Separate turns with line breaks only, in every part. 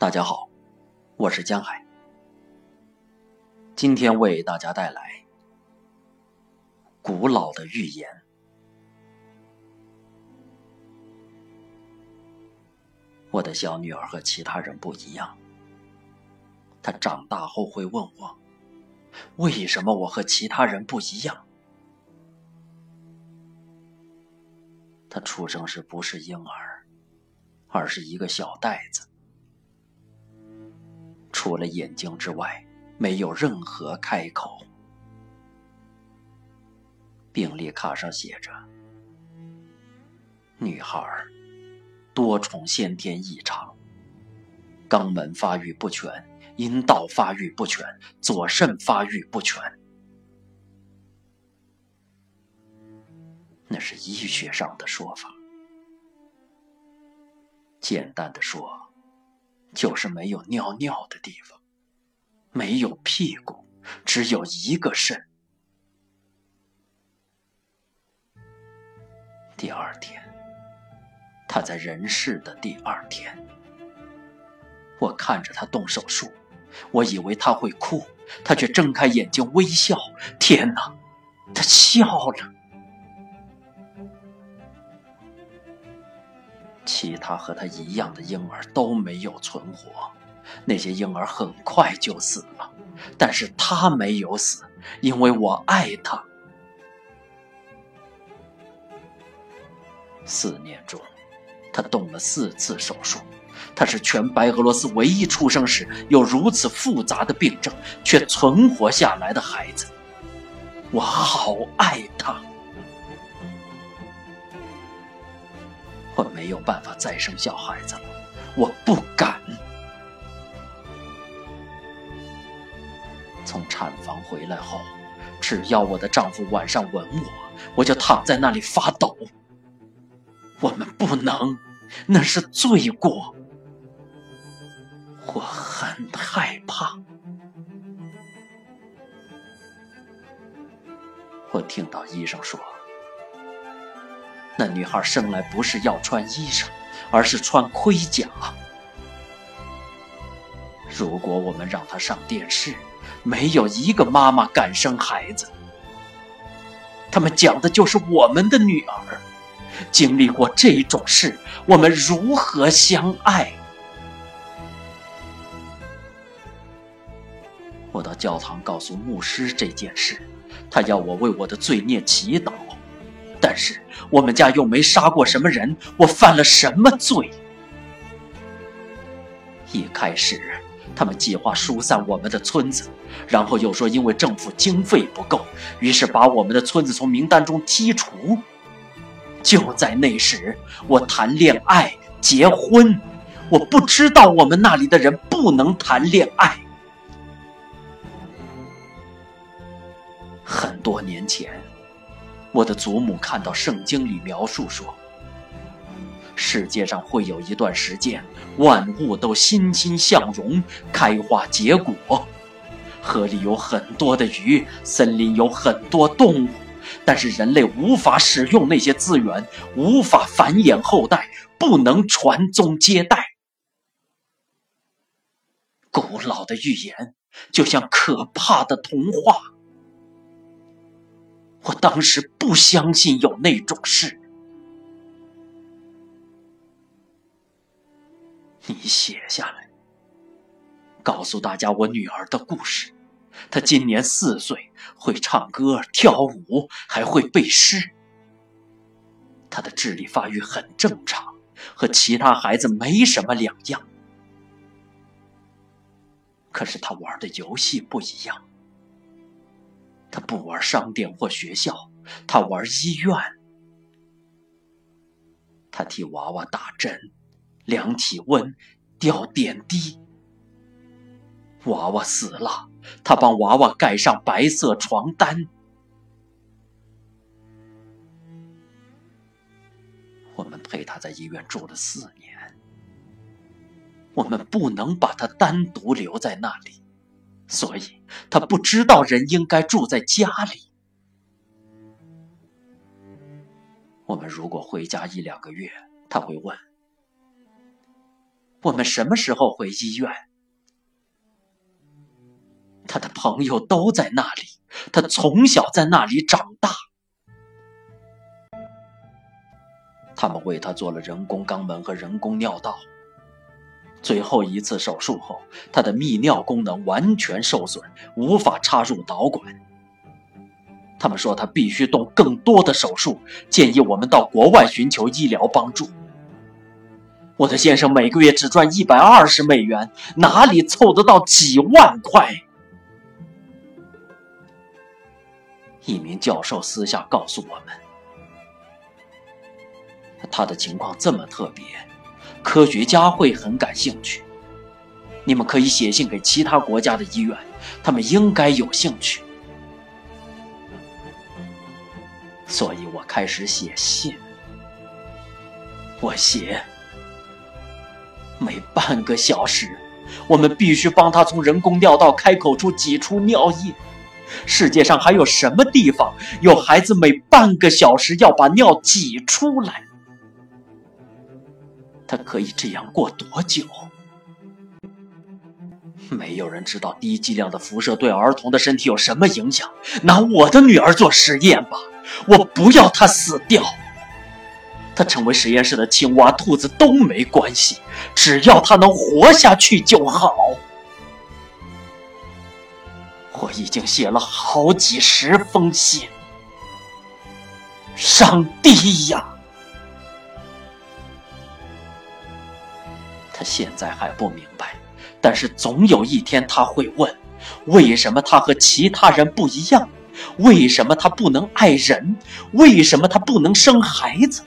大家好，我是江海，今天为大家带来古老的寓言。我的小女儿和其他人不一样，她长大后会问我，为什么我和其他人不一样？她出生时不是婴儿，而是一个小袋子。除了眼睛之外，没有任何开口。病历卡上写着：“女孩，多重先天异常，肛门发育不全，阴道发育不全，左肾发育不全。”那是医学上的说法。简单的说。就是没有尿尿的地方，没有屁股，只有一个肾。第二天，他在人世的第二天，我看着他动手术，我以为他会哭，他却睁开眼睛微笑。天哪，他笑了。其他和他一样的婴儿都没有存活，那些婴儿很快就死了，但是他没有死，因为我爱他。四年中，他动了四次手术，他是全白俄罗斯唯一出生时有如此复杂的病症却存活下来的孩子，我好爱他。我没有办法再生小孩子了，我不敢。从产房回来后，只要我的丈夫晚上吻我，我就躺在那里发抖。我们不能，那是罪过。我很害怕。我听到医生说。那女孩生来不是要穿衣裳，而是穿盔甲。如果我们让她上电视，没有一个妈妈敢生孩子。他们讲的就是我们的女儿，经历过这种事，我们如何相爱？我到教堂告诉牧师这件事，他要我为我的罪孽祈祷。但是我们家又没杀过什么人，我犯了什么罪？一开始，他们计划疏散我们的村子，然后又说因为政府经费不够，于是把我们的村子从名单中剔除。就在那时，我谈恋爱、结婚，我不知道我们那里的人不能谈恋爱。很多年前。我的祖母看到圣经里描述说，世界上会有一段时间，万物都欣欣向荣，开花结果，河里有很多的鱼，森林有很多动物，但是人类无法使用那些资源，无法繁衍后代，不能传宗接代。古老的预言就像可怕的童话。我当时不相信有那种事。你写下来，告诉大家我女儿的故事。她今年四岁，会唱歌、跳舞，还会背诗。她的智力发育很正常，和其他孩子没什么两样。可是她玩的游戏不一样。他不玩商店或学校，他玩医院。他替娃娃打针、量体温、吊点滴。娃娃死了，他帮娃娃盖上白色床单。我们陪他在医院住了四年。我们不能把他单独留在那里。所以，他不知道人应该住在家里。我们如果回家一两个月，他会问：“我们什么时候回医院？他的朋友都在那里，他从小在那里长大。他们为他做了人工肛门和人工尿道。最后一次手术后，他的泌尿功能完全受损，无法插入导管。他们说他必须动更多的手术，建议我们到国外寻求医疗帮助。我的先生每个月只赚一百二十美元，哪里凑得到几万块？一名教授私下告诉我们，他的情况这么特别。科学家会很感兴趣，你们可以写信给其他国家的医院，他们应该有兴趣。所以我开始写信。我写，每半个小时，我们必须帮他从人工尿道开口处挤出尿液。世界上还有什么地方有孩子每半个小时要把尿挤出来？他可以这样过多久？没有人知道低剂量的辐射对儿童的身体有什么影响。拿我的女儿做实验吧，我不要她死掉。她成为实验室的青蛙、兔子都没关系，只要她能活下去就好。我已经写了好几十封信，上帝呀！他现在还不明白，但是总有一天他会问：为什么他和其他人不一样？为什么他不能爱人？为什么他不能生孩子？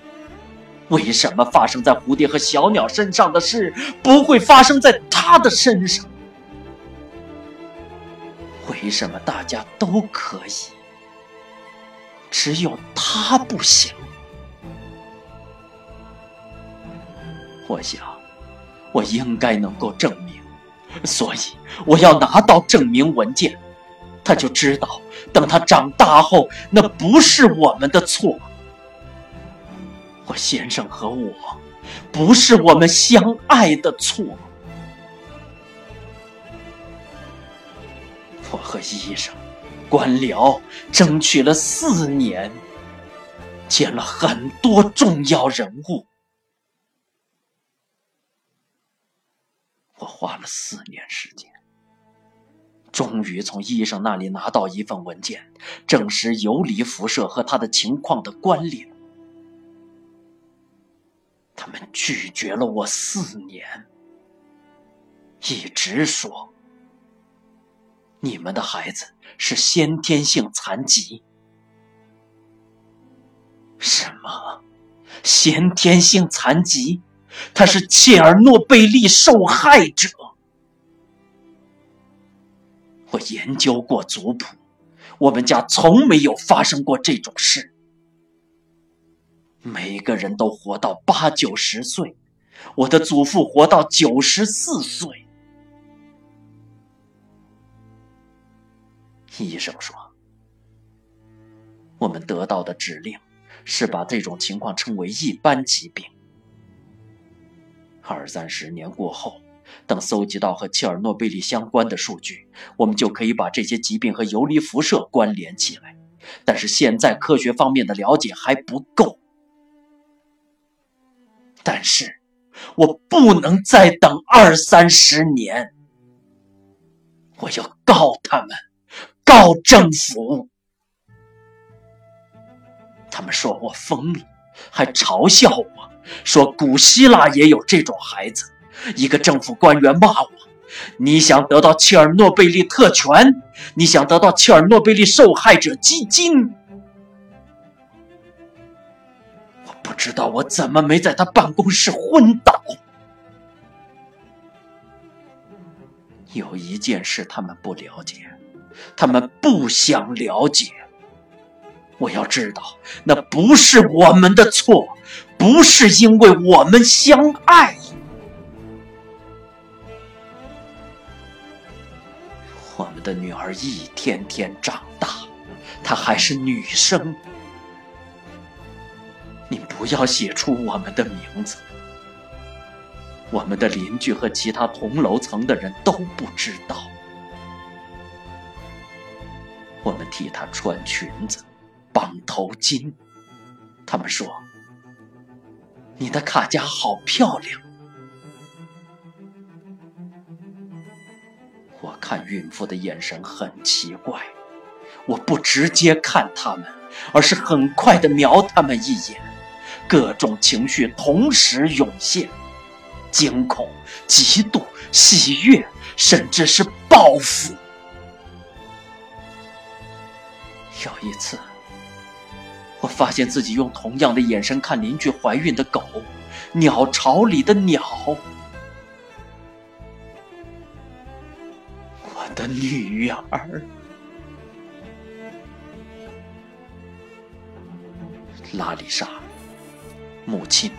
为什么发生在蝴蝶和小鸟身上的事不会发生在他的身上？为什么大家都可以，只有他不行？我想。我应该能够证明，所以我要拿到证明文件，他就知道，等他长大后，那不是我们的错。我先生和我，不是我们相爱的错。我和医生、官僚争取了四年，见了很多重要人物。我花了四年时间，终于从医生那里拿到一份文件，证实游离辐射和他的情况的关联。他们拒绝了我四年，一直说你们的孩子是先天性残疾。什么？先天性残疾？他是切尔诺贝利受害者。我研究过族谱，我们家从没有发生过这种事。每个人都活到八九十岁，我的祖父活到九十四岁。医生说，我们得到的指令是把这种情况称为一般疾病。二三十年过后，等搜集到和切尔诺贝利相关的数据，我们就可以把这些疾病和游离辐射关联起来。但是现在科学方面的了解还不够。但是，我不能再等二三十年。我要告他们，告政府。他们说我疯了，还嘲笑我。说古希腊也有这种孩子。一个政府官员骂我：“你想得到切尔诺贝利特权？你想得到切尔诺贝利受害者基金？”我不知道我怎么没在他办公室昏倒。有一件事他们不了解，他们不想了解。我要知道，那不是我们的错。不是因为我们相爱，我们的女儿一天天长大，她还是女生。你不要写出我们的名字，我们的邻居和其他同楼层的人都不知道。我们替她穿裙子、绑头巾。他们说：“你的卡夹好漂亮。”我看孕妇的眼神很奇怪，我不直接看他们，而是很快的瞄他们一眼，各种情绪同时涌现：惊恐、嫉妒、喜悦，甚至是报复。有一次，我发现自己用同样的眼神看邻居怀孕的狗，鸟巢里的鸟。我的女儿，拉丽莎，母亲。